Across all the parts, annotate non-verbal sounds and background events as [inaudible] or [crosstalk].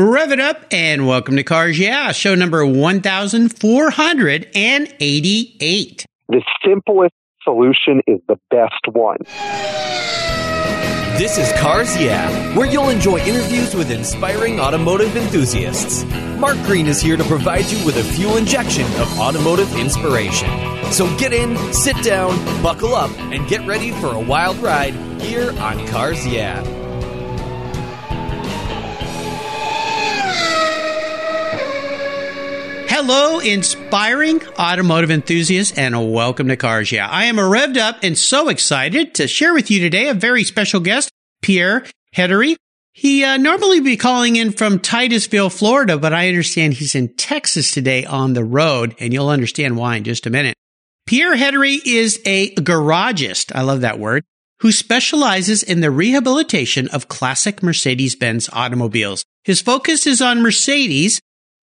Rev it up and welcome to Cars Yeah, show number 1488. The simplest solution is the best one. This is Cars Yeah, where you'll enjoy interviews with inspiring automotive enthusiasts. Mark Green is here to provide you with a fuel injection of automotive inspiration. So get in, sit down, buckle up, and get ready for a wild ride here on Cars Yeah. Hello, inspiring automotive enthusiasts, and welcome to Cars Yeah. I am revved up and so excited to share with you today a very special guest, Pierre Hedary. He uh, normally be calling in from Titusville, Florida, but I understand he's in Texas today on the road, and you'll understand why in just a minute. Pierre Hedary is a garagist. I love that word. Who specializes in the rehabilitation of classic Mercedes-Benz automobiles. His focus is on Mercedes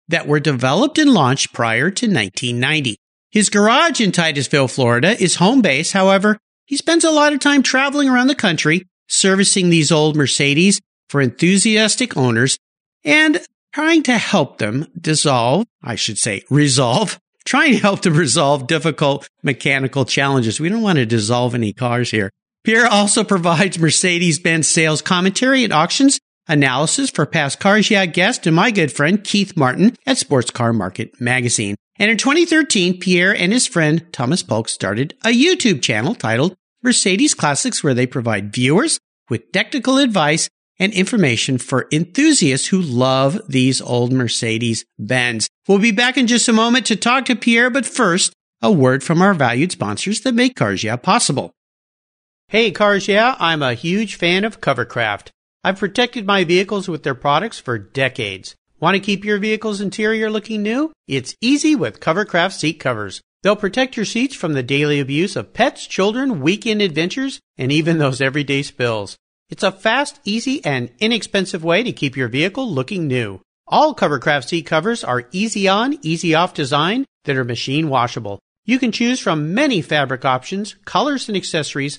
that were developed and launched prior to 1990. His garage in Titusville, Florida is home base. However, he spends a lot of time traveling around the country servicing these old Mercedes for enthusiastic owners and trying to help them dissolve, I should say, resolve, [laughs] trying to help them resolve difficult mechanical challenges. We don't want to dissolve any cars here. Pierre also provides Mercedes-Benz sales commentary at auctions analysis for past Cars Yeah guest and my good friend Keith Martin at Sports Car Market magazine. And in 2013, Pierre and his friend Thomas Polk started a YouTube channel titled Mercedes Classics where they provide viewers with technical advice and information for enthusiasts who love these old Mercedes Benz. We'll be back in just a moment to talk to Pierre, but first, a word from our valued sponsors that make Cars Yeah possible. Hey Cars Yeah, I'm a huge fan of Covercraft. I've protected my vehicles with their products for decades. Want to keep your vehicle's interior looking new? It's easy with Covercraft seat covers. They'll protect your seats from the daily abuse of pets, children, weekend adventures, and even those everyday spills. It's a fast, easy, and inexpensive way to keep your vehicle looking new. All Covercraft seat covers are easy on, easy off design that are machine washable. You can choose from many fabric options, colors, and accessories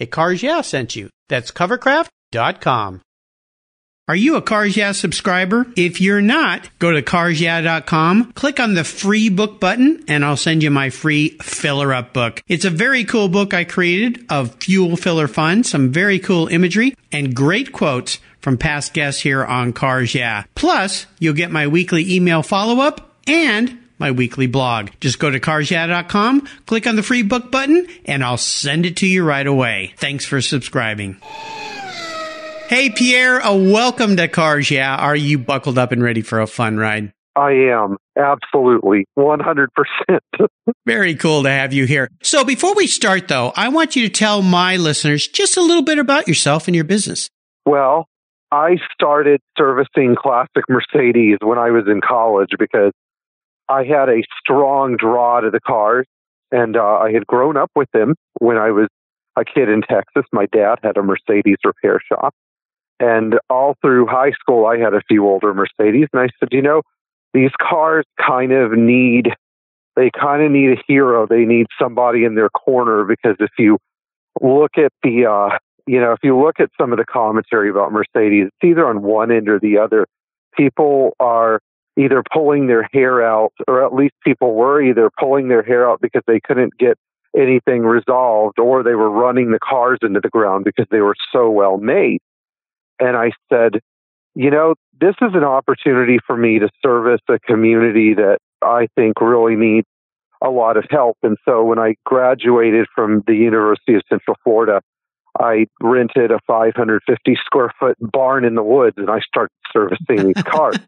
a Cars Yeah sent you. That's covercraft.com. Are you a Cars Yeah subscriber? If you're not, go to carsyeah.com, click on the free book button, and I'll send you my free filler up book. It's a very cool book I created of fuel filler fun, some very cool imagery, and great quotes from past guests here on Cars Yeah. Plus, you'll get my weekly email follow up and my weekly blog. Just go to carsyeah.com, click on the free book button, and I'll send it to you right away. Thanks for subscribing. Hey, Pierre, a welcome to Cars Yeah. Are you buckled up and ready for a fun ride? I am. Absolutely. 100%. [laughs] Very cool to have you here. So before we start though, I want you to tell my listeners just a little bit about yourself and your business. Well, I started servicing classic Mercedes when I was in college because I had a strong draw to the cars and uh, I had grown up with them when I was a kid in Texas. My dad had a Mercedes repair shop. And all through high school, I had a few older Mercedes. And I said, you know, these cars kind of need, they kind of need a hero. They need somebody in their corner because if you look at the, uh, you know, if you look at some of the commentary about Mercedes, it's either on one end or the other. People are either pulling their hair out, or at least people were either pulling their hair out because they couldn't get anything resolved, or they were running the cars into the ground because they were so well made. And I said, you know, this is an opportunity for me to service a community that I think really needs a lot of help. And so when I graduated from the University of Central Florida, I rented a 550 square foot barn in the woods and I started servicing these [laughs] cars.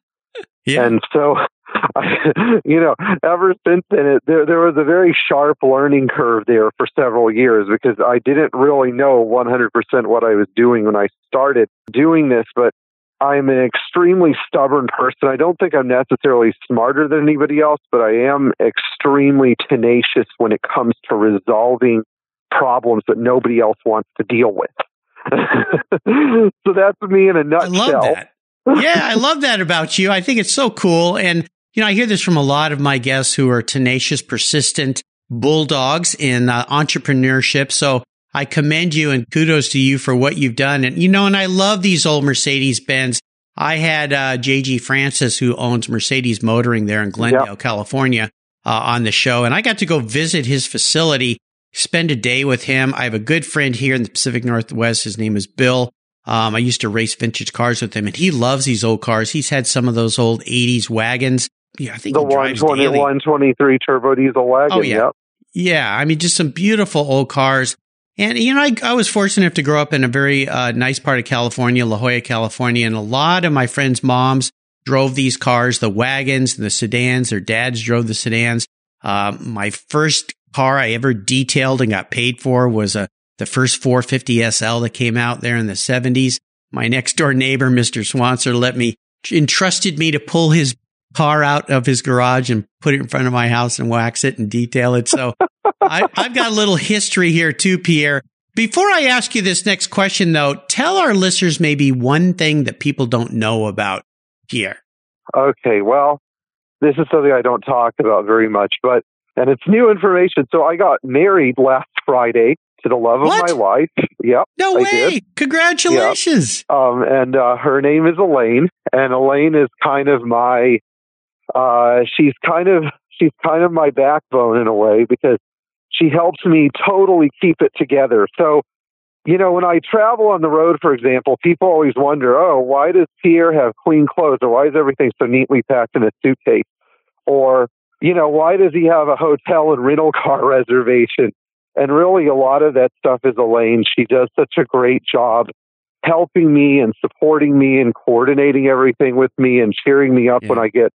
Yeah. And so, [laughs] I, you know, ever since then, it, there there was a very sharp learning curve there for several years because I didn't really know 100% what I was doing when I started doing this. But I'm an extremely stubborn person. I don't think I'm necessarily smarter than anybody else, but I am extremely tenacious when it comes to resolving problems that nobody else wants to deal with. [laughs] so that's me in a nutshell. I love that. yeah, I love that about you. I think it's so cool. And, you know, I hear this from a lot of my guests who are tenacious, persistent bulldogs in uh, entrepreneurship. So I commend you and kudos to you for what you've done. And, you know, and I love these old Mercedes Benz. I had uh, JG Francis, who owns Mercedes Motoring there in Glendale, yep. California, uh, on the show. And I got to go visit his facility, spend a day with him. I have a good friend here in the Pacific Northwest. His name is Bill. Um, I used to race vintage cars with him, and he loves these old cars. He's had some of those old 80s wagons. Yeah, I think the 120, 123 turbo diesel wagon. Oh, yeah. Yep. Yeah. I mean, just some beautiful old cars. And, you know, I, I was fortunate enough to grow up in a very uh, nice part of California, La Jolla, California. And a lot of my friends' moms drove these cars, the wagons and the sedans. Their dads drove the sedans. Uh, my first car I ever detailed and got paid for was a the first 450 SL that came out there in the 70s. My next door neighbor, Mr. Swanser, let me entrusted me to pull his car out of his garage and put it in front of my house and wax it and detail it. So [laughs] I, I've got a little history here too, Pierre. Before I ask you this next question, though, tell our listeners maybe one thing that people don't know about Pierre. Okay, well, this is something I don't talk about very much, but and it's new information. So I got married last Friday to the love what? of my life. Yep. No I way. Did. Congratulations. Yep. Um, and uh, her name is Elaine, and Elaine is kind of my. Uh, she's kind of she's kind of my backbone in a way because she helps me totally keep it together. So, you know, when I travel on the road, for example, people always wonder, oh, why does Pierre have clean clothes, or why is everything so neatly packed in a suitcase, or you know, why does he have a hotel and rental car [laughs] reservation? And really, a lot of that stuff is Elaine. She does such a great job helping me and supporting me and coordinating everything with me and cheering me up yeah. when I get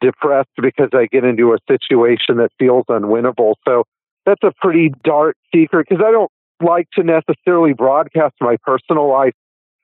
depressed because I get into a situation that feels unwinnable. So that's a pretty dark secret because I don't like to necessarily broadcast my personal life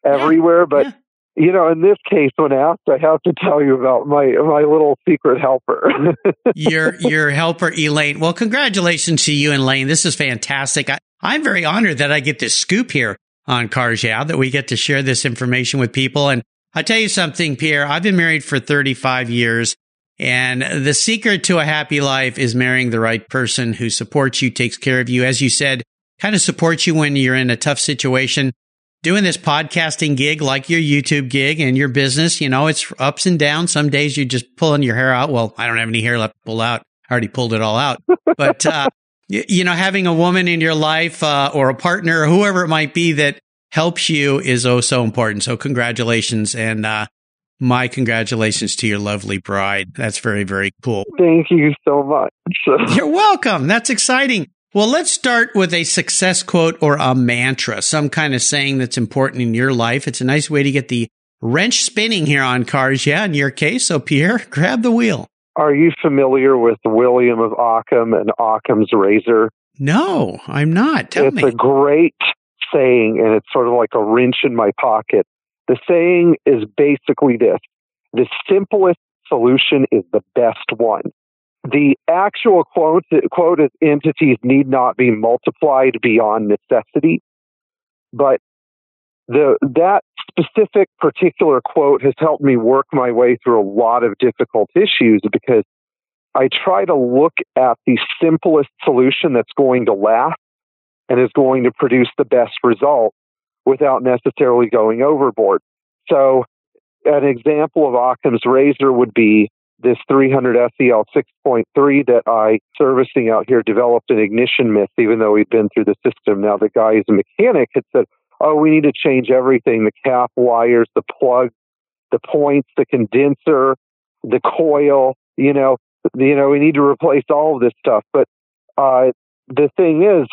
everywhere, yeah. but yeah you know, in this case, when asked, I have to tell you about my my little secret helper. [laughs] your your helper, Elaine. Well, congratulations to you, and Elaine. This is fantastic. I, I'm very honored that I get this scoop here on Cars Yeah, that we get to share this information with people. And I'll tell you something, Pierre. I've been married for 35 years. And the secret to a happy life is marrying the right person who supports you, takes care of you. As you said, kind of supports you when you're in a tough situation doing this podcasting gig like your YouTube gig and your business, you know, it's ups and downs. Some days you're just pulling your hair out. Well, I don't have any hair left to pull out. I already pulled it all out. But, uh, [laughs] you, you, know, having a woman in your life, uh, or a partner or whoever it might be that helps you is oh so important. So congratulations. And, uh, my congratulations to your lovely bride. That's very, very cool. Thank you so much. [laughs] You're welcome. That's exciting. Well, let's start with a success quote or a mantra, some kind of saying that's important in your life. It's a nice way to get the wrench spinning here on cars. Yeah, in your case. So, Pierre, [laughs] grab the wheel. Are you familiar with William of Ockham and Ockham's razor? No, I'm not. Tell it's me. It's a great saying, and it's sort of like a wrench in my pocket. The saying is basically this the simplest solution is the best one the actual quote, quoted entities need not be multiplied beyond necessity, but the that specific particular quote has helped me work my way through a lot of difficult issues because I try to look at the simplest solution that's going to last and is going to produce the best result without necessarily going overboard. So, an example of Occam's razor would be this 300 SEL 6.3 that I servicing out here developed an ignition myth, even though we'd been through the system. Now the guy who's a mechanic had said, "Oh, we need to change everything: the cap wires, the plug, the points, the condenser, the coil. You know, you know, we need to replace all of this stuff." But uh, the thing is,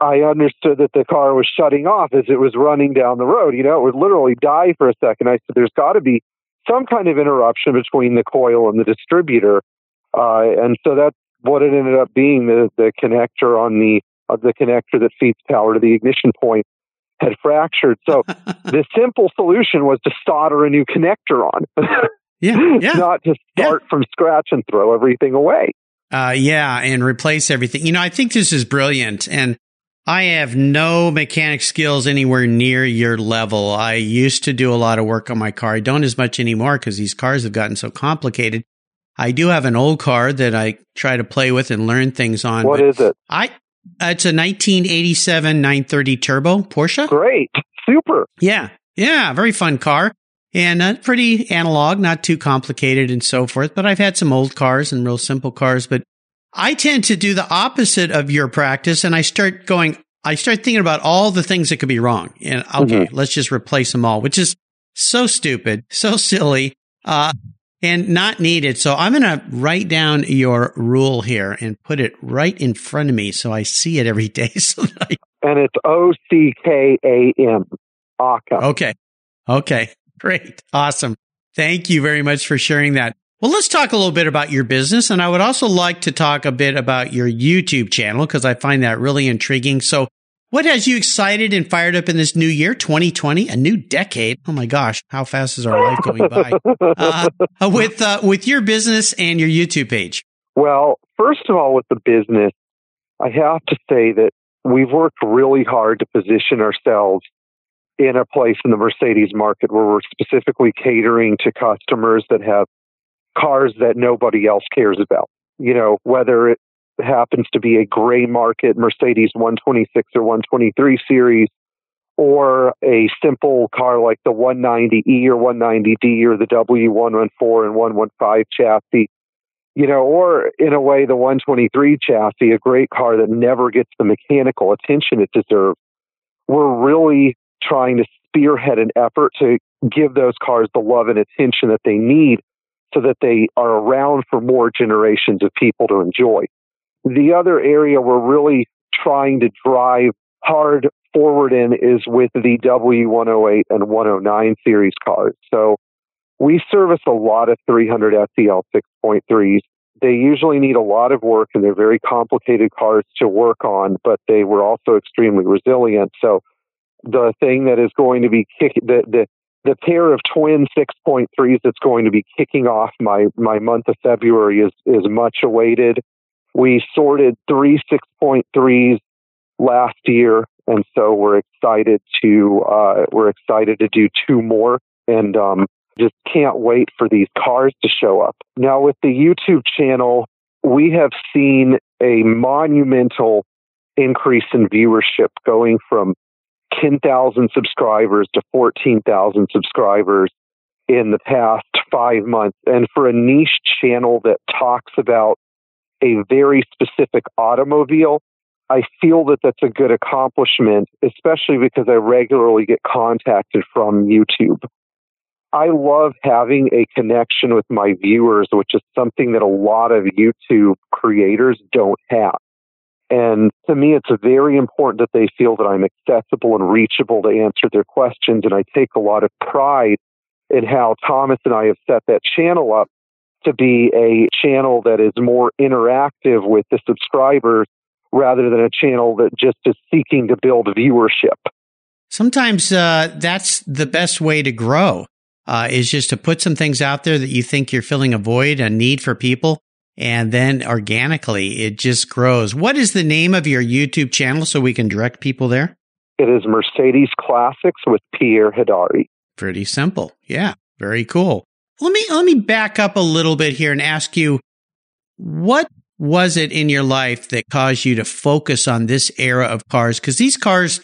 I understood that the car was shutting off as it was running down the road. You know, it would literally die for a second. I said, "There's got to be." Some kind of interruption between the coil and the distributor. Uh, and so that's what it ended up being the, the connector on the uh, the connector that feeds power to the ignition point. had fractured. So [laughs] the simple solution was to solder a new connector on. [laughs] yeah, [laughs] yeah. Not to start yeah. from scratch and throw everything away. Uh, yeah, and replace everything. You know, I think this is brilliant. And I have no mechanic skills anywhere near your level. I used to do a lot of work on my car. I don't as much anymore because these cars have gotten so complicated. I do have an old car that I try to play with and learn things on. What is it? I it's a 1987 930 turbo Porsche. Great. Super. Yeah. Yeah, very fun car and uh, pretty analog, not too complicated and so forth. But I've had some old cars and real simple cars, but I tend to do the opposite of your practice and I start going, I start thinking about all the things that could be wrong. And okay, mm-hmm. let's just replace them all, which is so stupid, so silly, uh, and not needed. So I'm going to write down your rule here and put it right in front of me so I see it every [laughs] day. So I... And it's O C K A M. Okay. Okay. [laughs] Great. Awesome. Thank you very much for sharing that. Well, let's talk a little bit about your business. And I would also like to talk a bit about your YouTube channel because I find that really intriguing. So what has you excited and fired up in this new year, 2020, a new decade? Oh my gosh, how fast is our life going by? Uh, [laughs] with uh, with your business and your YouTube page. Well, first of all, with the business, I have to say that we've worked really hard to position ourselves in a place in the Mercedes market where we're specifically catering to customers that have cars that nobody else cares about. You know, whether it happens to be a gray market Mercedes 126 or 123 series, or a simple car like the 190E or 190D or the W114 and 115 chassis, you know, or in a way the 123 chassis, a great car that never gets the mechanical attention it deserves. We're really trying to spearhead an effort to give those cars the love and attention that they need so that they are around for more generations of people to enjoy. The other area we're really trying to drive hard forward in is with the W108 and 109 series cars. So we service a lot of 300 SEL 6.3s. They usually need a lot of work and they're very complicated cars to work on, but they were also extremely resilient. So the thing that is going to be kick, the, the the pair of twin 6.3s that's going to be kicking off my, my month of February is, is much awaited. We sorted three 6.3s last year, and so we're excited to uh, we're excited to do two more, and um, just can't wait for these cars to show up. Now with the YouTube channel, we have seen a monumental increase in viewership going from 10,000 subscribers to 14,000 subscribers in the past five months. And for a niche channel that talks about a very specific automobile, I feel that that's a good accomplishment, especially because I regularly get contacted from YouTube. I love having a connection with my viewers, which is something that a lot of YouTube creators don't have. And to me, it's very important that they feel that I'm accessible and reachable to answer their questions. And I take a lot of pride in how Thomas and I have set that channel up to be a channel that is more interactive with the subscribers rather than a channel that just is seeking to build viewership. Sometimes uh, that's the best way to grow. Uh, is just to put some things out there that you think you're filling a void, a need for people, and then organically it just grows. What is the name of your YouTube channel so we can direct people there? It is Mercedes Classics with Pierre Hedary. Pretty simple. Yeah, very cool. Let me let me back up a little bit here and ask you what was it in your life that caused you to focus on this era of cars cuz these cars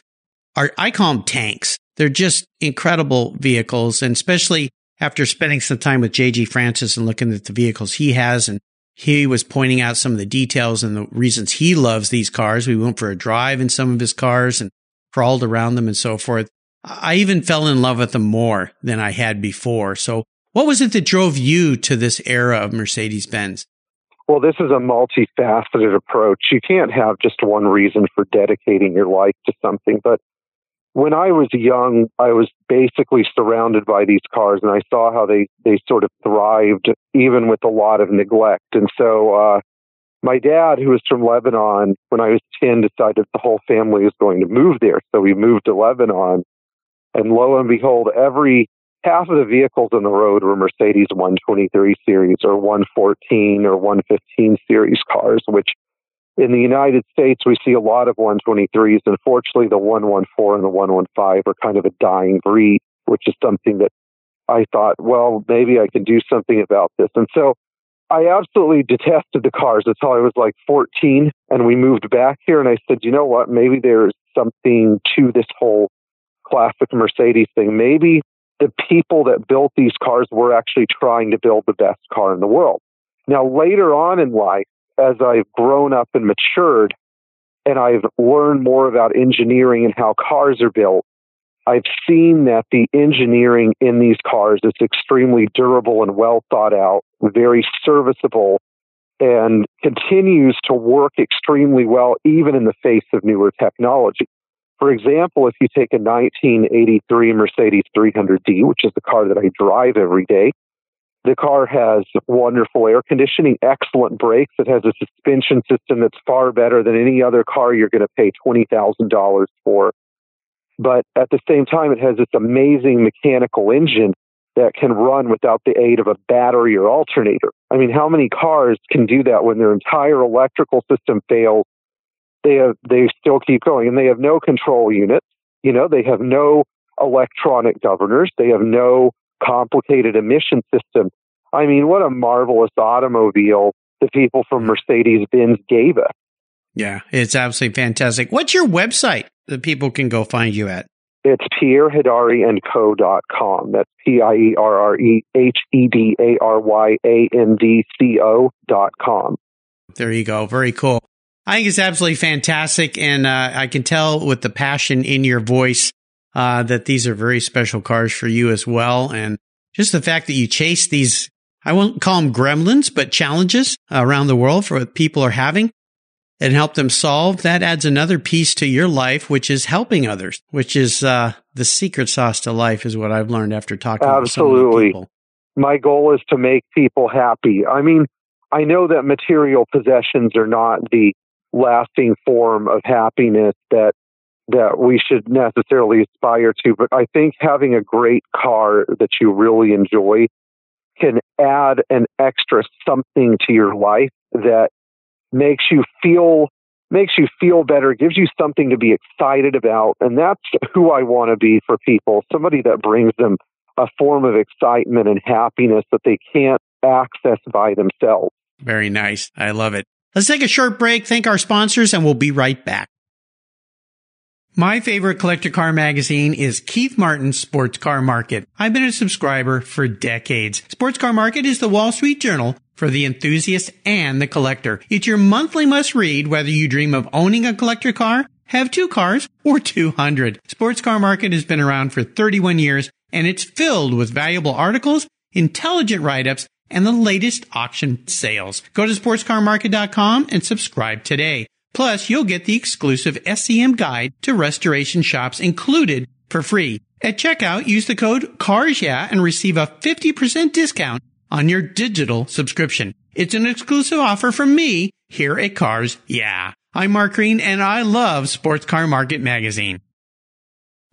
are I call them tanks. They're just incredible vehicles and especially after spending some time with JG Francis and looking at the vehicles he has and he was pointing out some of the details and the reasons he loves these cars. We went for a drive in some of his cars and crawled around them and so forth. I even fell in love with them more than I had before. So what was it that drove you to this era of Mercedes Benz? Well, this is a multifaceted approach. You can't have just one reason for dedicating your life to something, but when I was young, I was basically surrounded by these cars, and I saw how they they sort of thrived even with a lot of neglect. And so, uh, my dad, who was from Lebanon, when I was 10, decided the whole family was going to move there. So we moved to Lebanon. And lo and behold, every half of the vehicles on the road were Mercedes 123 series or 114 or 115 series cars, which in the United States, we see a lot of 123s. Unfortunately, the 114 and the 115 are kind of a dying breed, which is something that I thought, well, maybe I can do something about this. And so I absolutely detested the cars until I was like 14 and we moved back here. And I said, you know what? Maybe there's something to this whole classic Mercedes thing. Maybe the people that built these cars were actually trying to build the best car in the world. Now, later on in life, as I've grown up and matured, and I've learned more about engineering and how cars are built, I've seen that the engineering in these cars is extremely durable and well thought out, very serviceable, and continues to work extremely well even in the face of newer technology. For example, if you take a 1983 Mercedes 300D, which is the car that I drive every day, the car has wonderful air conditioning, excellent brakes. It has a suspension system that's far better than any other car you're going to pay $20,000 for. But at the same time, it has this amazing mechanical engine that can run without the aid of a battery or alternator. I mean, how many cars can do that when their entire electrical system fails? They have, they still keep going and they have no control units. You know, they have no electronic governors. They have no complicated emission system. I mean, what a marvelous automobile the people from Mercedes Benz gave us. Yeah, it's absolutely fantastic. What's your website that people can go find you at? It's pierrehedary.co.com. That's P I E R R E H E D A R Y A N D C O dot com. There you go. Very cool. I think it's absolutely fantastic. And uh, I can tell with the passion in your voice uh, that these are very special cars for you as well. And just the fact that you chase these, I won't call them gremlins, but challenges around the world for what people are having and help them solve, that adds another piece to your life, which is helping others, which is uh, the secret sauce to life, is what I've learned after talking Absolutely. people. My goal is to make people happy. I mean, I know that material possessions are not the lasting form of happiness that that we should necessarily aspire to, but I think having a great car that you really enjoy can add an extra something to your life that makes you feel makes you feel better, gives you something to be excited about, and that's who I want to be for people, somebody that brings them a form of excitement and happiness that they can't access by themselves. Very nice. I love it. Let's take a short break, thank our sponsors, and we'll be right back. My favorite collector car magazine is Keith Martin's Sports Car Market. I've been a subscriber for decades. Sports Car Market is the Wall Street Journal for the enthusiast and the collector. It's your monthly must read whether you dream of owning a collector car, have two cars, or 200. Sports Car Market has been around for 31 years and it's filled with valuable articles, intelligent write-ups, and the latest auction sales. Go to sportscarmarket.com and subscribe today. Plus, you'll get the exclusive SCM guide to restoration shops included for free. At checkout, use the code CARSYEAH and receive a 50% discount on your digital subscription. It's an exclusive offer from me here at Cars Yeah. I'm Mark Green and I love Sports Car Market Magazine.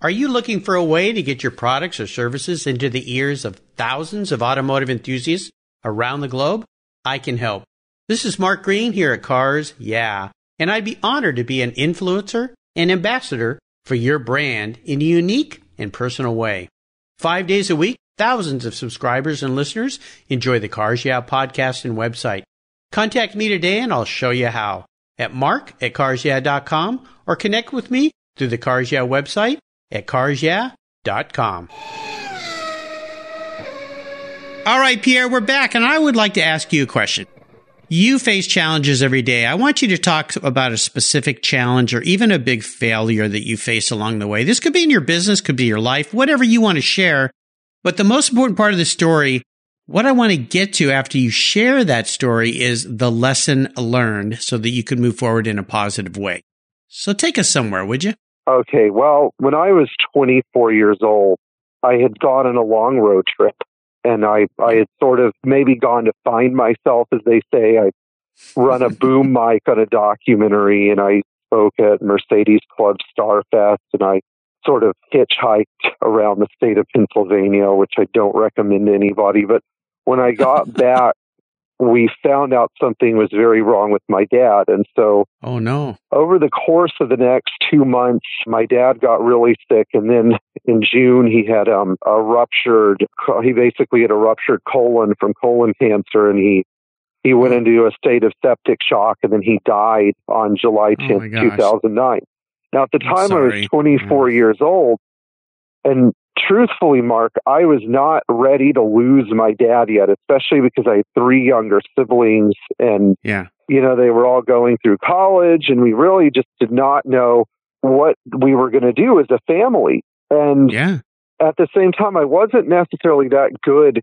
Are you looking for a way to get your products or services into the ears of thousands of automotive enthusiasts around the globe? I can help. This is Mark Green here at Cars Yeah and I'd be honored to be an influencer and ambassador for your brand in a unique and personal way. Five days a week, thousands of subscribers and listeners enjoy the Cars Yeah podcast and website. Contact me today and I'll show you how at mark at carsyeah.com or connect with me through the Cars Yeah website at carsyeah.com. All right, Pierre, we're back and I would like to ask you a question. You face challenges every day. I want you to talk about a specific challenge or even a big failure that you face along the way. This could be in your business, could be your life, whatever you want to share. But the most important part of the story, what I want to get to after you share that story is the lesson learned so that you can move forward in a positive way. So take us somewhere, would you? Okay. Well, when I was 24 years old, I had gone on a long road trip and I I had sort of maybe gone to find myself, as they say. I run a [laughs] boom mic on a documentary, and I spoke at Mercedes Club Starfest, and I sort of hitchhiked around the state of Pennsylvania, which I don't recommend to anybody. But when I got [laughs] back, we found out something was very wrong with my dad. And so, oh no. Over the course of the next two months, my dad got really sick. And then in June, he had um, a ruptured, he basically had a ruptured colon from colon cancer. And he, he went into a state of septic shock and then he died on July 10th, oh 2009. Now, at the time, I was 24 yeah. years old. And truthfully, Mark, I was not ready to lose my dad yet, especially because I had three younger siblings and, yeah. you know, they were all going through college and we really just did not know what we were going to do as a family. And yeah. at the same time, I wasn't necessarily that good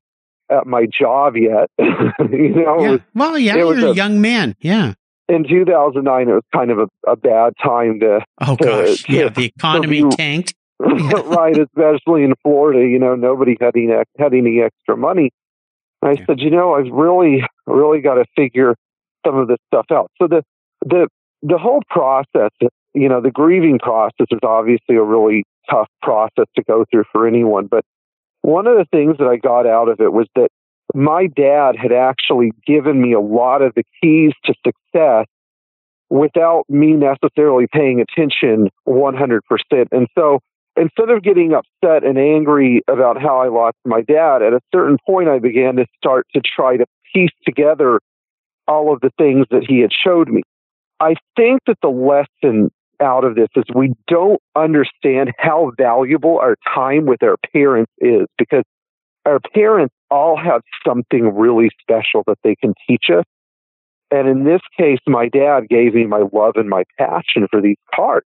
at my job yet. [laughs] you know, yeah. Was, well, yeah, you're a, a young man. Yeah in 2009 it was kind of a, a bad time to oh gosh to, yeah the economy to, tanked [laughs] [laughs] right, especially in Florida, you know, nobody had any, had any extra money. And I yeah. said, you know, I've really, really got to figure some of this stuff out. So the, the, the whole process, you know, the grieving process is obviously a really tough process to go through for anyone. But one of the things that I got out of it was that my dad had actually given me a lot of the keys to success without me necessarily paying attention 100%. And so instead of getting upset and angry about how I lost my dad, at a certain point, I began to start to try to piece together all of the things that he had showed me. I think that the lesson out of this is we don't understand how valuable our time with our parents is because our parents all have something really special that they can teach us. And in this case, my dad gave me my love and my passion for these cars,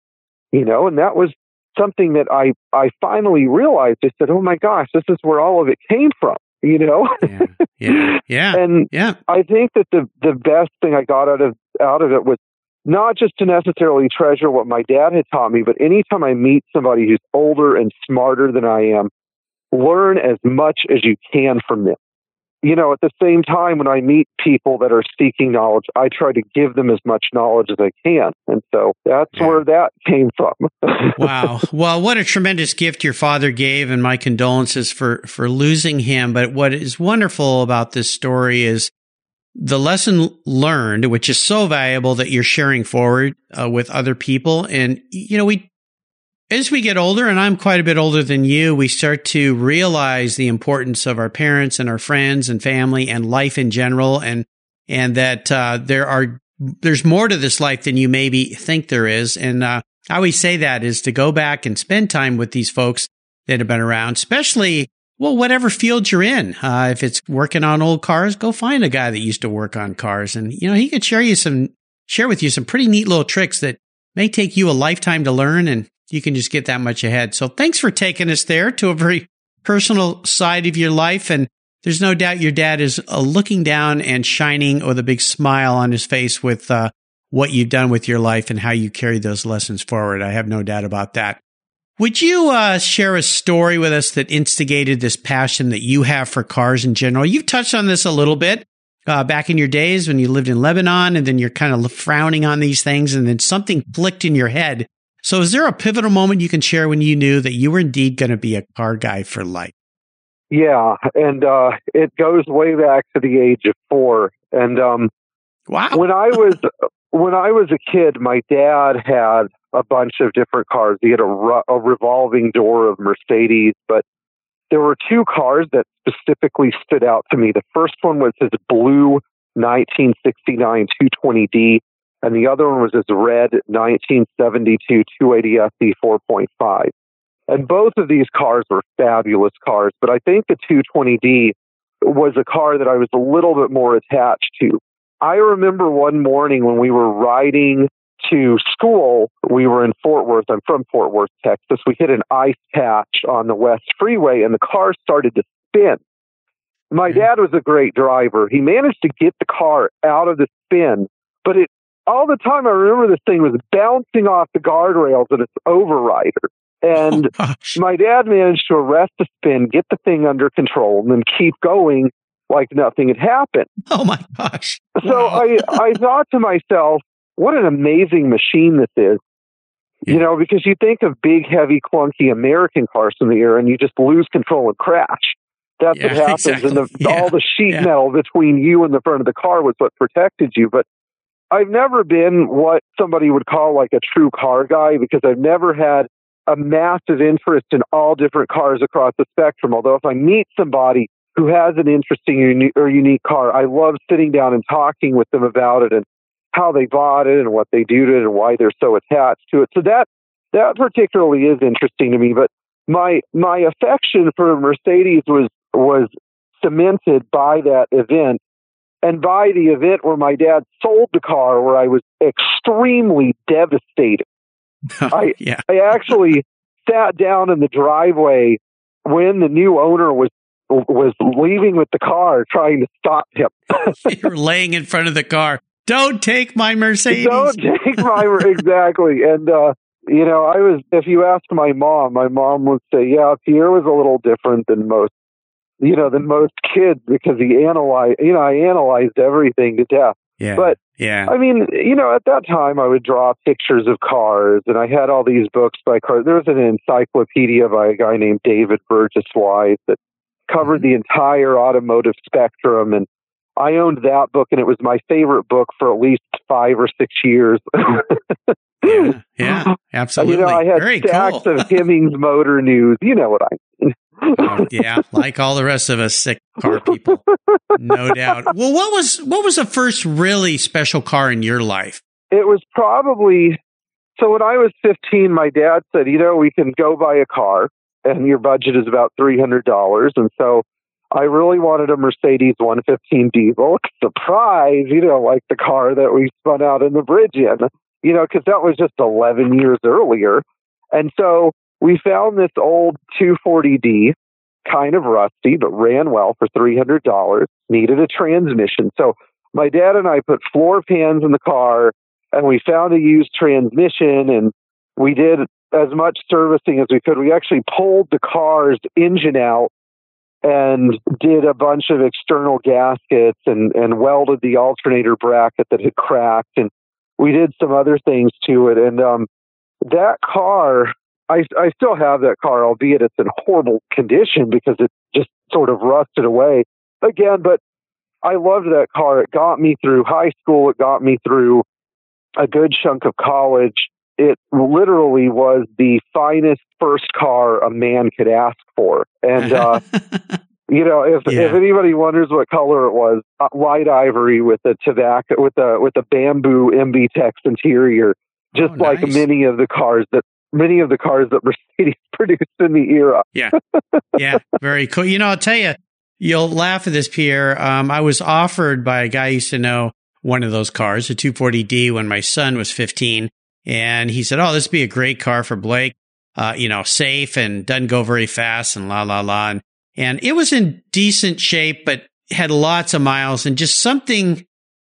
you know, and that was something that I, I finally realized. I said, oh my gosh, this is where all of it came from, you know? yeah. Yeah. [laughs] yeah. and yeah. I think that the, the best thing I got out of, out of it was not just to necessarily treasure what my dad had taught me, but anytime I meet somebody who's older and smarter than I am, learn as much as you can from them you know, at the same time, when I meet people that are seeking knowledge, I try to give them as much knowledge as I can. And so that's yeah. where that came from. [laughs] wow. Well, what a tremendous gift your father gave, and my condolences for, for losing him. But what is wonderful about this story is the lesson learned, which is so valuable that you're sharing forward uh, with other people. And, you know, we as we get older, and I'm quite a bit older than you, we start to realize the importance of our parents and our friends and family and life in general, and and that uh, there are there's more to this life than you maybe think there is. And uh, I always say that is to go back and spend time with these folks that have been around, especially well, whatever field you're in. Uh, if it's working on old cars, go find a guy that used to work on cars, and you know he could share you some share with you some pretty neat little tricks that may take you a lifetime to learn and you can just get that much ahead. So thanks for taking us there to a very personal side of your life. And there's no doubt your dad is uh, looking down and shining with a big smile on his face with uh, what you've done with your life and how you carry those lessons forward. I have no doubt about that. Would you uh, share a story with us that instigated this passion that you have for cars in general? You've touched on this a little bit uh, back in your days when you lived in Lebanon, and then you're kind of frowning on these things, and then something clicked in your head so, is there a pivotal moment you can share when you knew that you were indeed going to be a car guy for life? Yeah, and uh, it goes way back to the age of four. And um, wow, when I was when I was a kid, my dad had a bunch of different cars. He had a, a revolving door of Mercedes, but there were two cars that specifically stood out to me. The first one was his blue 1969 220D and the other one was his red 1972 280 SE 4.5. And both of these cars were fabulous cars, but I think the 220D was a car that I was a little bit more attached to. I remember one morning when we were riding to school, we were in Fort Worth. I'm from Fort Worth, Texas. We hit an ice patch on the West Freeway and the car started to spin. My dad was a great driver. He managed to get the car out of the spin, but it all the time I remember this thing was bouncing off the guardrails and its overrider. And oh, my dad managed to arrest the spin, get the thing under control, and then keep going like nothing had happened. Oh my gosh. So I, I thought to myself, what an amazing machine this is. You know, because you think of big, heavy, clunky American cars in the air and you just lose control and crash. That's Yeah, what [laughs] happens. exactly. And the, Yeah, all the sheet yeah. metal between you and the front of the car was what protected you. But I've never been what somebody would call like a true car guy because I've never had a massive interest in all different cars across the spectrum. Although if I meet somebody who has an interesting or uni- or unique car, I love sitting down and talking with them about it and how they bought it and what they do to it and why they're so attached to it. So that that particularly is interesting to me. But my my affection for Mercedes was was cemented by that event and by the event where my dad sold the car where I was extremely devastated. [laughs] I- yeah. I actually sat down in the driveway when the new owner was was leaving with the car trying to stop him. [laughs] [laughs] You're laying in front of the car. Don't take my Mercedes. Don't take my exactly. And uh, you know, I was. If you ask my mom, my mom would say, "Yeah, Pierre was a little different than most, you know, than most kids because he analyzed. You know, I analyzed everything to death. yeah. but- yeah. I mean, you know, at that time, I would draw pictures of cars, and I had all these books by cars. There was an encyclopedia by a guy named David Burgess Wise that covered mm-hmm. the entire automotive spectrum, and I owned that book, and it was my favorite book for at least five or six years. [laughs] yeah. Yeah. Absolutely. You know, I had Very stacks cool. of [laughs] Hemmings Motor News. You know what I yeah, like all the rest of us sick car people, no doubt. Well, what was what was the first really special car in your life? It was probably so when I was 15, my dad said, you know, we can go buy a car and your budget is about $300. And so I really wanted a Mercedes 115 diesel. [laughs] Surprise, you know, like the car that we spun out in the bridge in, you know, because that was just 11 years earlier. And so we found this old 240D, kind of rusty, but ran well for $300, needed a transmission. So my dad and I put floor pans in the car and we found a used transmission and we did as much servicing as we could. We actually pulled the car's engine out and did a bunch of external gaskets and, and welded the alternator bracket that had cracked and we did some other things to it. And um, that car, I, I still have that car, albeit it's in horrible condition because it just sort of rusted away again. But I loved that car. It got me through high school. It got me through a good chunk of college. It literally was the finest first car a man could ask for. And, uh, [laughs] you know, if, Yeah. if anybody wonders what color it was, uh, white ivory with a tobacco, with a, with a bamboo MB-Tex interior, just Oh, like many of the cars that, many of the cars that Mercedes [laughs] produced in the era. yeah, Yeah. very cool. You know, I'll tell you, you'll laugh at this, Pierre. Um, I was offered by a guy I used to know one of those cars, a 240D, when my son was 15. And he said, Oh, this would be a great car for Blake. Uh, you know, safe and doesn't go very fast and la, la, la. And, and it was in decent shape, but had lots of miles and just something.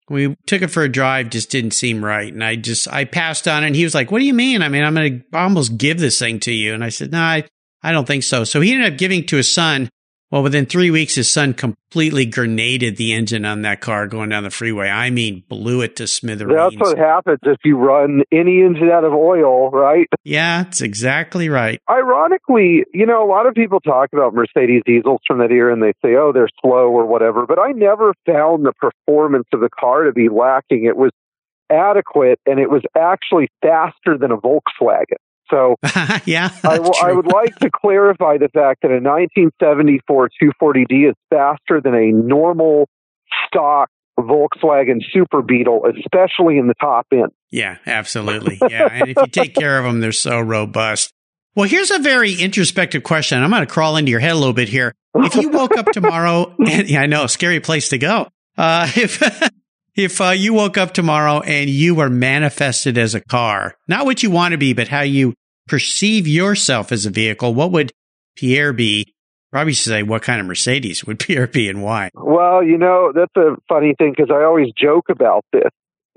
We took it for a drive, just didn't seem right. And I just, I passed on it and he was like, what do you mean? I mean, I'm to almost give this thing to you. And I said, no, I, I don't think so. So he ended up giving to his son. Well, within three weeks, his son completely grenaded the engine on that car going down the freeway. I mean, blew it to smithereens. That's what happens if you run any engine out of oil, right? yeah, that's exactly right. Ironically, you know, a lot of people talk about Mercedes diesels from that era and they say, oh, they're slow or whatever, but I never found the performance of the car to be lacking. It was adequate and it was actually faster than a Volkswagen. So [laughs] yeah, I, w- I would like to clarify the fact that a 1974 240D is faster than a normal stock Volkswagen Super Beetle, especially in the top end. Yeah, absolutely. Yeah. and if you take care of them, they're so robust. Well, here's a very introspective question. I'm going to crawl into your head a little bit here. If you woke up [laughs] tomorrow, and yeah, I know, scary place to go. Uh, if, [laughs] if uh, you woke up tomorrow and you were manifested as a car, not what you want to be, but how you perceive yourself as a vehicle, what would Pierre be? Probably should say, what kind of Mercedes would [laughs] Pierre be and why? Well, you know, that's a funny thing because I always joke about this.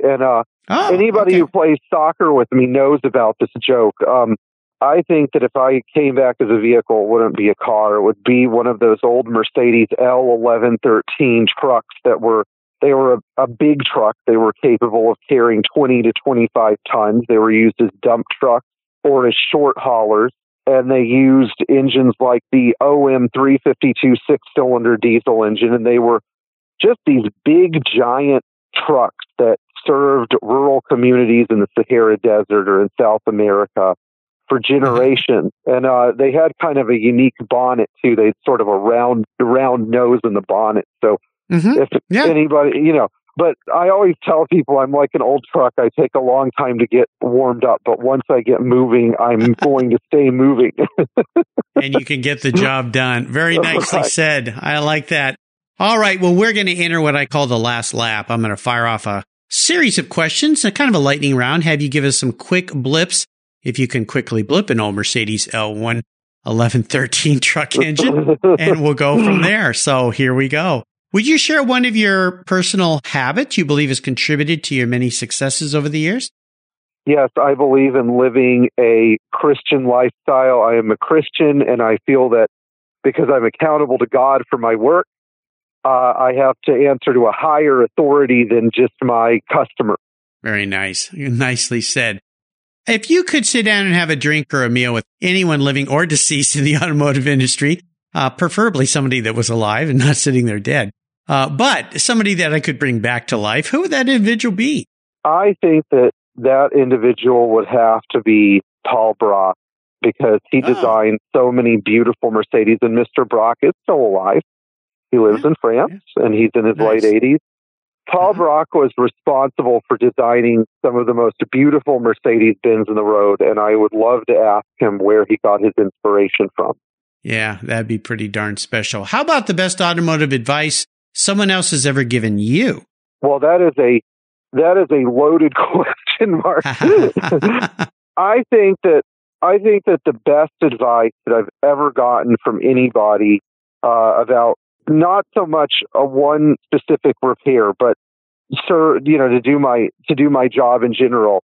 And uh, Oh, anybody okay. who plays soccer with me knows about this joke. Um, I think that if I came back as a vehicle, it wouldn't be a car. It would be one of those old Mercedes L1113 trucks that were They were a, a big truck. They were capable of carrying 20 to 25 tons. They were used as dump trucks or as short haulers. And they used engines like the OM 352 six cylinder diesel engine. And they were just these big, giant trucks that served rural communities in the Sahara Desert or in South America for generations. And uh, they had kind of a unique bonnet too. They had sort of a round round nose in the bonnet. So mm-hmm. if yeah. anybody, you know, but I always tell people I'm like an old truck. I take a long time to get warmed up, but once I get moving, I'm [laughs] going to stay moving. [laughs] and you can get the job done. Very nicely right. said. I like that. All right. Well, we're going to enter what I call the last lap. I'm going to fire off a series of questions, a kind of a lightning round, have you give us some quick blips. If you can quickly blip an old Mercedes L1 1113 truck engine, and we'll go from [laughs] there. So here we go. Would you share one of your personal habits you believe has contributed to your many successes over the years? Yes, I believe in living a Christian lifestyle. I am a Christian, and I feel that because I'm accountable to God for my work, uh, I have to answer to a higher authority than just my customer. Very nice. [laughs] Nicely said. If you could sit down and have a drink or a meal with anyone living or deceased in the [laughs] automotive industry, uh, preferably somebody that was alive and not sitting there dead, uh, but somebody that I could bring back to life, who would that individual be? I think that that individual would have to be Paul Bracq because he oh. designed so many beautiful Mercedes, and Mr. Bracq is still alive. He lives yeah. in France yeah. and he's in his nice. late 80s. Paul uh-huh. Bracq was responsible for designing some of the most beautiful Mercedes Benz in the road, and I would love to ask him where he got his inspiration from. Yeah, that'd be pretty darn special. How about the best automotive advice someone else has ever given you? Well, that is a that is a loaded [laughs] question mark. [laughs] I think that I think that the best advice that I've ever gotten from anybody uh, about not so much a one specific repair, but sir, you know, to do my to do my job in general.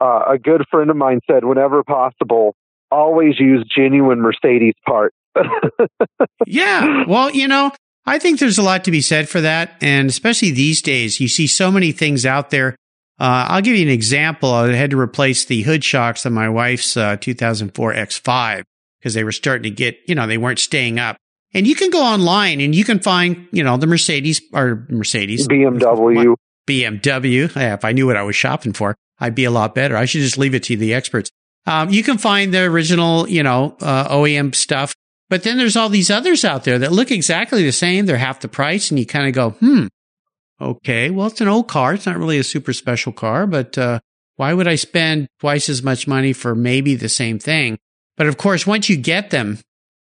Uh, a good friend of mine said, whenever possible, always use genuine Mercedes parts. [laughs] yeah, well, you know, I think there's a lot to be said for that, and especially these days, you see so many things out there. Uh, I'll give you an example. I had to replace the hood shocks on my wife's uh, 2004 X5 because they were starting to get, you know, they weren't staying up. And you can go online and you can find, you know, the Mercedes or Mercedes, BMW, BMW. Yeah, if I knew what I was shopping for, I'd be a lot better. I should just leave it to the experts. Um, you can find the original, you know, uh, OEM stuff, but then there's all these others out there that look exactly the same. They're half the price, and you kind of go, hmm, okay, well, it's an old car. It's not really a super special car, but uh, why would I spend twice as much money for maybe the same thing? But of course, once you get them,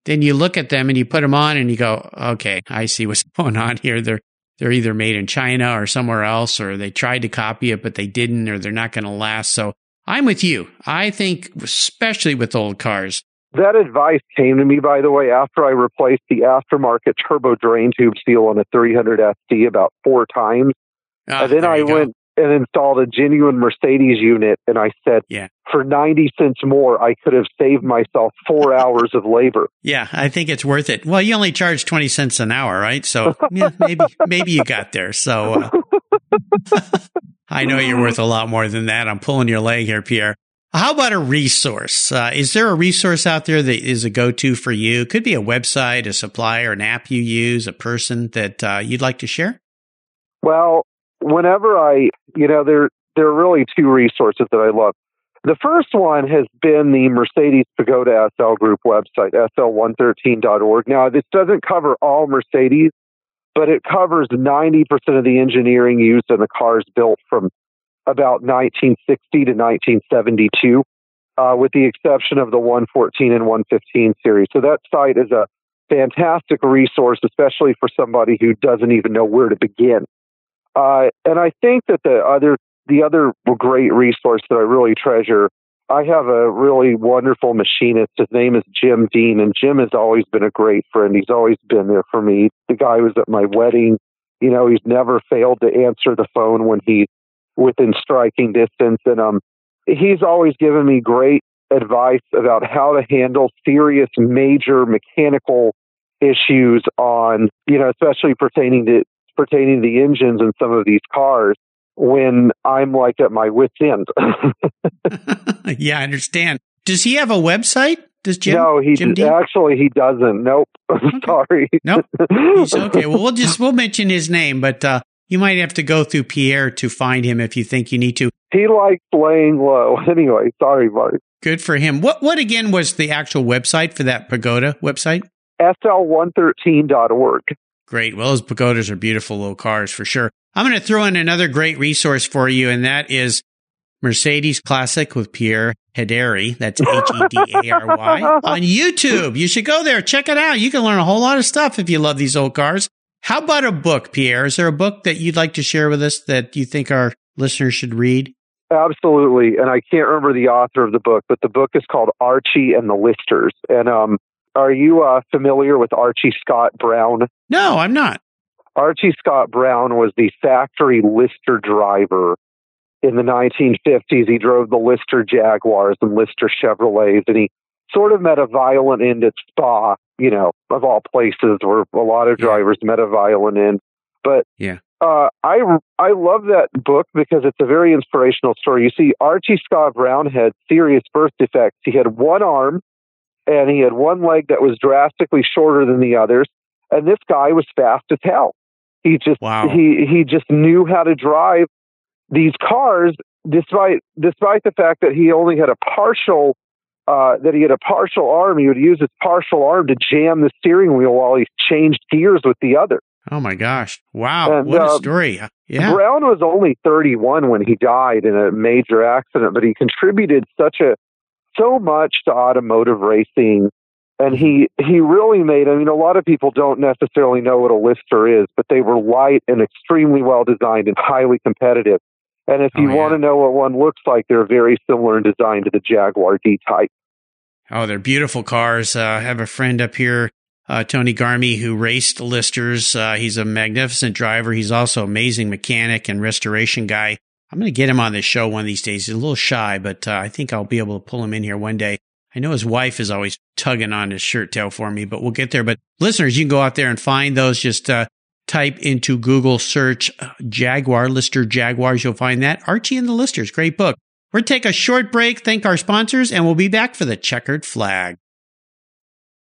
then you look at them and you put them on and you go, okay, I see what's [laughs] going on here. They're, they're either made in China or somewhere else, or they tried to copy it, but they didn't, or they're not going to last. So I'm with you. I think, especially with old cars. That advice came to me, by the way, after I replaced the aftermarket turbo drain tube seal on a 300 SD about four times. Oh, and then I went and installed a genuine Mercedes unit. And I said, yeah. for 90 cents more, I could have saved myself four [laughs] hours of labor. Yeah, I think it's worth it. Well, you only charge 20 cents an hour, right? So yeah, maybe, maybe you got there. So uh, [laughs] I know you're worth a lot more than that. I'm pulling your leg here, Pierre. How about a resource? Uh, is there a resource out there that is a go-to for you? Could be a website, a supplier, an app you use, a person that uh, you'd like to share. Well, whenever I, you know, there there are really two resources that I love. The first one has been the Mercedes Pagoda SL Group website, sl113.org. Now, this doesn't cover all Mercedes, but it covers 90% of the engineering used in the cars built from about 1960 to 1972, uh, with the exception of the 114 and 115 series. So that site is a fantastic resource, especially for somebody who doesn't even know where to begin. Uh, and I think that the other the other great resource that I really treasure, I have a really wonderful machinist. His name is Jim Dean, and Jim has always been a great friend. He's always been there for me. The guy was at my wedding. You know, he's never failed to answer the phone when he's within striking distance, and um, he's always given me great advice about how to handle serious, major mechanical issues on, you know, especially pertaining to pertaining to the engines in some of these cars when I'm like at my wit's end. [laughs] yeah, I understand. Does he have a website? Does Jim? No, he Jim d- actually he doesn't. Nope. [laughs] Sorry. Nope. He's [laughs] okay. Well, we'll just we'll mention his name, but uh, you might have to go through Pierre to find him if you think you need to. he likes laying low. Anyway, sorry, Mark. Good for him. What what again was the actual website for that pagoda website? SL113.org. Great. Well, those pagodas are beautiful little cars for sure. I'm going to throw in another great resource for you, and that is Mercedes Classic with Pierre Hedary. That's H E D A R Y [laughs] on YouTube. You should go there. Check it out. You can learn a whole lot of stuff if you love these old cars. How about a book, Pierre? Is there a book that you'd like to share with us that you think our listeners should read? Absolutely. And I can't remember the author of the book, but the book is called Archie and the Listers. And um, are you uh, familiar with Archie Scott Brown? No, I'm not. Archie Scott Brown was the factory Lister driver in the 1950s. He drove the Lister Jaguars and Lister Chevrolets, and he sort of met a violent end at Spa, you know, of all places where a lot of Yeah. drivers met a violent end. But Yeah. uh, I I love that book because it's a very inspirational story. You see, Archie Scott Brown had serious birth defects. He had one arm, and he had one leg that was drastically shorter than the others. And this guy was fast as hell. He just Wow. he he just knew how to drive these cars, despite despite the fact that he only had a partial. Uh, that he had a partial arm, he would use his partial arm to jam the steering wheel while he changed gears with the other. Oh my gosh. Wow. And, what a uh, story. Yeah. Brown was only 31 when he died in a major accident, but he contributed such a so much to automotive racing. And he he really made. I mean, a lot of people don't necessarily know what a Lister is, but they were light and extremely well designed and highly competitive. And if Oh, you yeah. want to know what one looks like, they're very similar in design to the Jaguar D Type. Oh, they're beautiful cars. Uh, I have a friend up here, uh, Tony Garmy, who raced listers. Uh, he's a magnificent driver. He's also amazing mechanic and restoration guy. I'm going to get him on this show one of these days. He's a little shy, but uh, I think I'll be able to pull him in here one day. I know his wife is always tugging on his shirt tail for me, but we'll get there. But listeners, you can go out there and find those. Just uh, type into Google search uh, Jaguar Lister Jaguars. You'll find that. Archie and the Listers, great book. We're take a short break, thank our sponsors, and we'll be back for the checkered flag.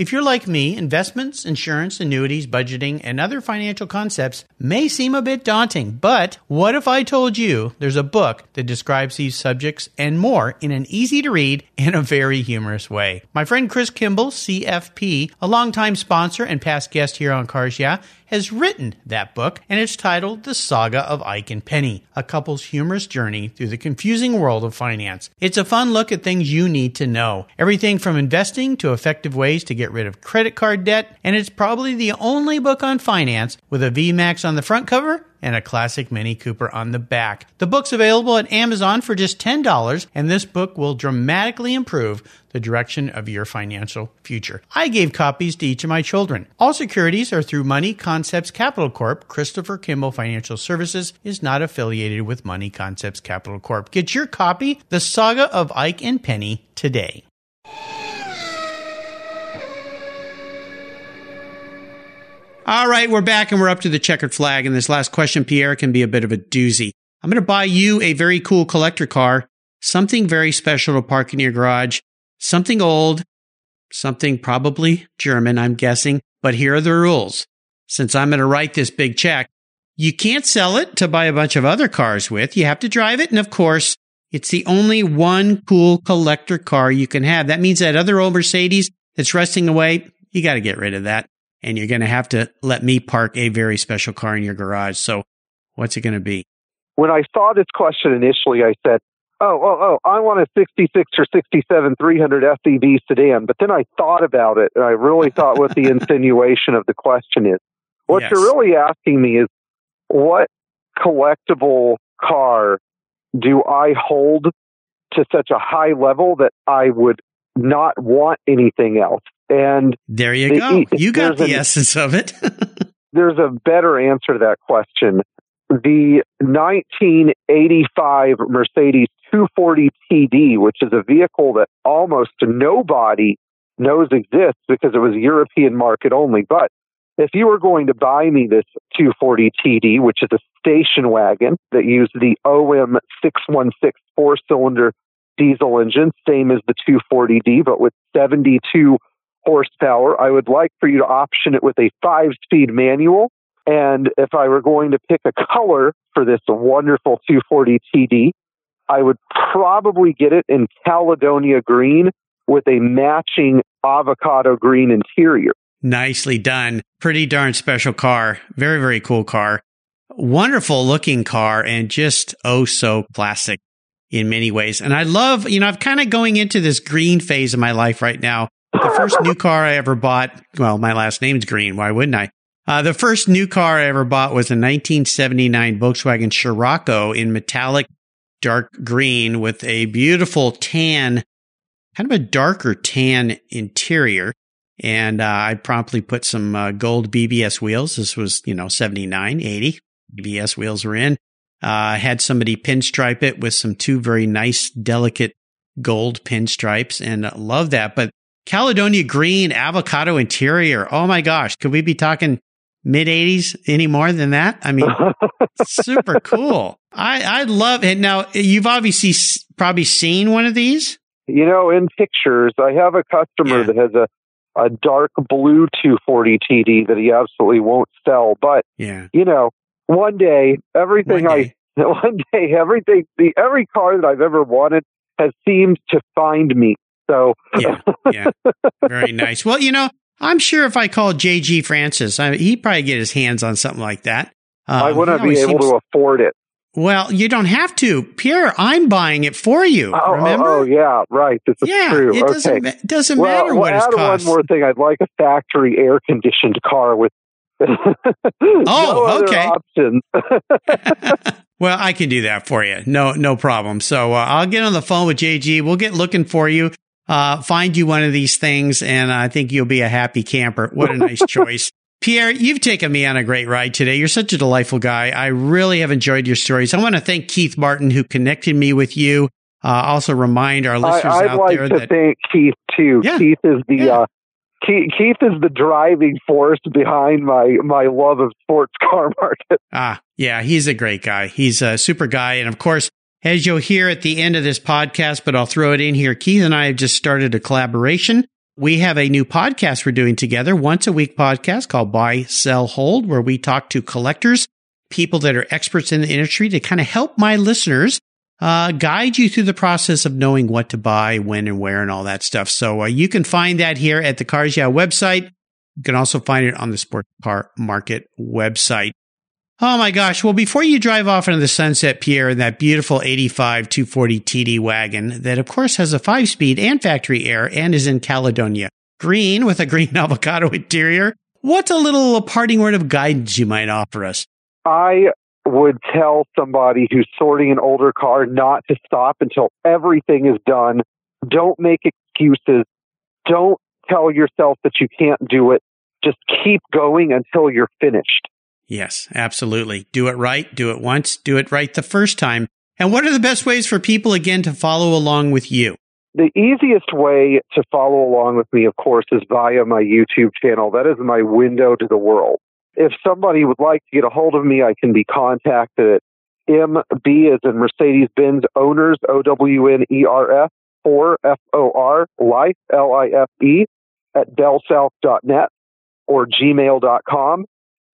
If you're like me, investments, insurance, annuities, budgeting, and other financial concepts may seem a bit daunting, but what if I told you there's a book that describes these subjects and more in an easy to read and a very humorous way? My friend Chris Kimball, CFP, a longtime sponsor and past guest here on Cars Yeah, has written that book, and it's titled The Saga of Ike and Penny, a couple's humorous journey through the confusing world of finance. It's a fun look at things you need to know. Everything from investing to effective ways to get rid of credit card debt, and it's probably the only book on finance with a VMAX on the front cover and a classic Mini Cooper on the back. The book's available at Amazon for just $10, and this book will dramatically improve the direction of your financial future. I gave copies to each of my children. All securities are through Money Concepts Capital Corp. Christopher Kimball Financial Services is not affiliated with Money Concepts Capital Corp. Get your copy, The Saga of Ike and Penny, today. All right, we're back and we're up to the checkered flag. And this last question, Pierre, can be a bit of a doozy. I'm going to buy you a very cool collector car, something very special to park in your garage, something old, something probably German, I'm guessing. But here are the rules. Since I'm going to write this big check, you can't sell it to buy a bunch of other cars with. You have to drive it. And of course, it's the only one cool collector car you can have. That means that other old Mercedes that's rusting away, you got to get rid of that. And you're going to have to let me park a very special car in your garage. So what's it going to be? When I saw this question initially, I said, "Oh, oh, oh! I want a '66 or '67 300 FEV sedan." But then I thought about it, and I really thought what the [laughs] insinuation of the question is. What Yes. you're really asking me is, what collectible car do I hold to such a high level that I would not want anything else? And There you go. You got there's the an- essence of it. [laughs] there's a better answer to that question. the 1985 Mercedes 240 TD, which is a vehicle that almost nobody knows exists because it was European market only. But if you were going to buy me this 240 TD, which is a station wagon that used the OM 616 four cylinder diesel engine, same as the 240D, but with 72 horsepower, I would like for you to option it with a five speed manual. And if I were going to pick a color for this wonderful 240 TD, I would probably get it in Caledonia green with a matching avocado green interior. Nicely done. Pretty darn special car. Very, very cool car. Wonderful looking car and just oh so classic in many ways. And I love, you know, I'm kind of going into this green phase of my life right now. The first new car I ever bought, well, my last name's Green. Why wouldn't I? Uh, the first new car I ever bought was a 1979 Volkswagen Scirocco in metallic dark green with a beautiful tan, kind of a darker tan interior. And uh, I promptly put some uh, gold BBS wheels. This was, you know, 79, 80. BBS wheels were in. Uh, had somebody pinstripe it with some two very nice, delicate gold pinstripes and love that. But Caledonia green avocado interior. Oh my gosh. Could we be talking mid 80s any more than that? I mean, [laughs] super cool. I, I love it. Now, you've obviously probably seen one of these. You know, in pictures, I have a customer yeah. that has a, a dark blue 240 TD that he absolutely won't sell. But, yeah. you know, one day, everything one day. I, [laughs] one day, everything, the, every car that I've ever wanted has seemed to find me. So, yeah, [laughs] yeah. Very nice. Well, you know, I'm sure if I called JG Francis, I, he'd probably get his hands on something like that. Um, I wouldn't be able seems, to afford it. Well, you don't have to, Pierre. I'm buying it for you. Oh, oh remember? Oh, oh yeah, right. This is yeah, true. It okay. doesn't, doesn't well, matter well, what add it costs. one more thing. I'd like a factory air conditioned car with. [laughs] oh, okay. [laughs] Well, I can do that for you. No, no problem. So uh, I'll get on the phone with JG. We'll get looking for you uh, find you one of these things, and I think you'll be a happy camper. What a nice [laughs] choice. Pierre, you've taken me on a great ride today. You're such a delightful guy. I really have enjoyed your stories. I want to thank Keith Martin who connected me with you. Uh, also remind our listeners I, would out like there to that thank Keith too. Yeah. Keith is the Yeah. uh, Keith, is the driving force behind my my love of sports [laughs] car market. Ah, yeah, he's a great guy. He's a super guy. And of course, as you'll hear at the end of this podcast, but I'll throw it in here, Keith and I have just started a collaboration. We have a new podcast we're doing together, once a week podcast called Buy, Sell, Hold, where we talk to collectors, people that are experts in the industry to kind of help my listeners uh, guide you through the process of knowing what to buy, when and where, and all that stuff. So uh, you can find that here at the Cars Yeah website. You can also find it on the Sports Car Market website. Oh my gosh. Well, before you drive off into the sunset, Pierre, in that beautiful 85 240 TD wagon that, of course, has a five speed and factory air and is in Caledonia green with a green [laughs] avocado interior, what's a little parting word of guidance you might offer us? I would tell somebody who's sorting an older car not to stop until everything is done. Don't make excuses. Don't tell yourself that you can't do it. Just keep going until you're finished. Yes, absolutely. Do it right. Do it once. Do it right the first time. And what are the best ways for people, again, to follow along with you? The easiest way to follow along with me, of course, is via my YouTube channel. That is my window to the world. If somebody would like to get a hold of me, I can be contacted at MB as in Mercedes Benz Owners, O W N E R F, or F O R, Life, L I F E, at bellsouth.net or gmail.com.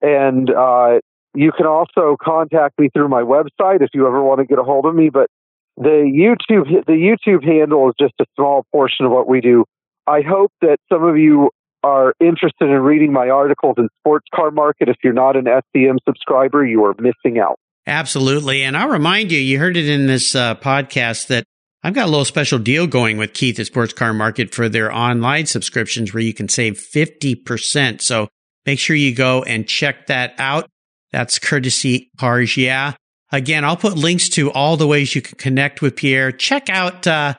And uh, you can also contact me through my website if you ever want to get a hold of me. But the YouTube the YouTube handle is just a small portion of what we do. I hope that some of you are interested in reading my articles in Sports Car Market. If you're not an SCM subscriber, you are missing out. Absolutely. And I'll remind you, you heard it in this uh, podcast that I've got a little special deal going with Keith at Sports Car Market for their online subscriptions where you can save 50%. So make sure you go and check that out. That's courtesy Cars Yeah. Again, I'll put links to all the ways you can connect with Pierre. Check out uh,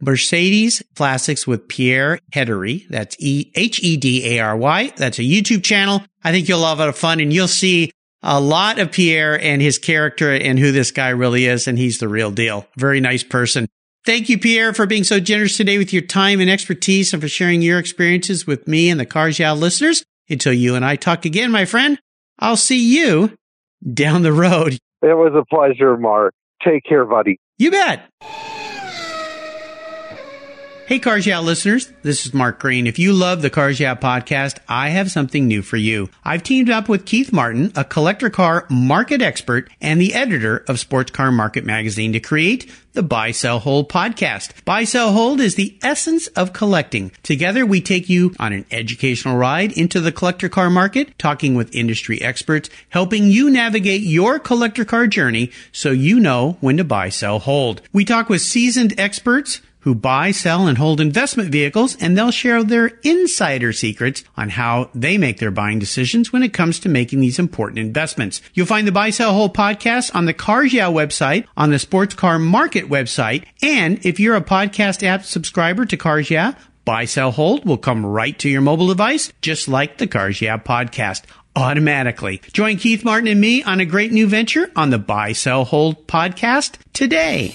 Mercedes Classics with Pierre Hedary. That's E H E D A R Y. That's a YouTube channel. I think you'll have a lot of fun and you'll see a lot of Pierre and his character and who this guy really is. And he's the real deal. Very nice person. Thank you, Pierre, for being so generous today with your time and expertise and for sharing your experiences with me and the Cars Yeah listeners. Until you and I talk again, my friend, I'll see you down the road. It was a pleasure, Mark. Take care, buddy. You bet. Hey, Cars Yeah listeners, this is Mark Green. If you love the Cars Yeah podcast, I have something new for you. I've teamed up with Keith Martin, a collector car market expert and the editor of Sports Car Market Magazine to create the Buy, Sell, Hold podcast. Buy, Sell, Hold is the essence of collecting. Together, we take you on an educational ride into the collector car market, talking with industry experts, helping you navigate your collector car journey so you know when to buy, sell, hold. We talk with seasoned experts who buy, sell, and hold investment vehicles, and they'll share their insider secrets on how they make their buying decisions when it comes to making these important investments. You'll find the Buy, Sell, Hold podcast on the Cars Yeah website, on the Sports Car Market website, and if you're a podcast app subscriber to Cars Yeah, Buy, Sell, Hold will come right to your mobile device, just like the Cars Yeah podcast automatically. Join Keith Martin and me on a great new venture on the Buy, Sell, Hold podcast today.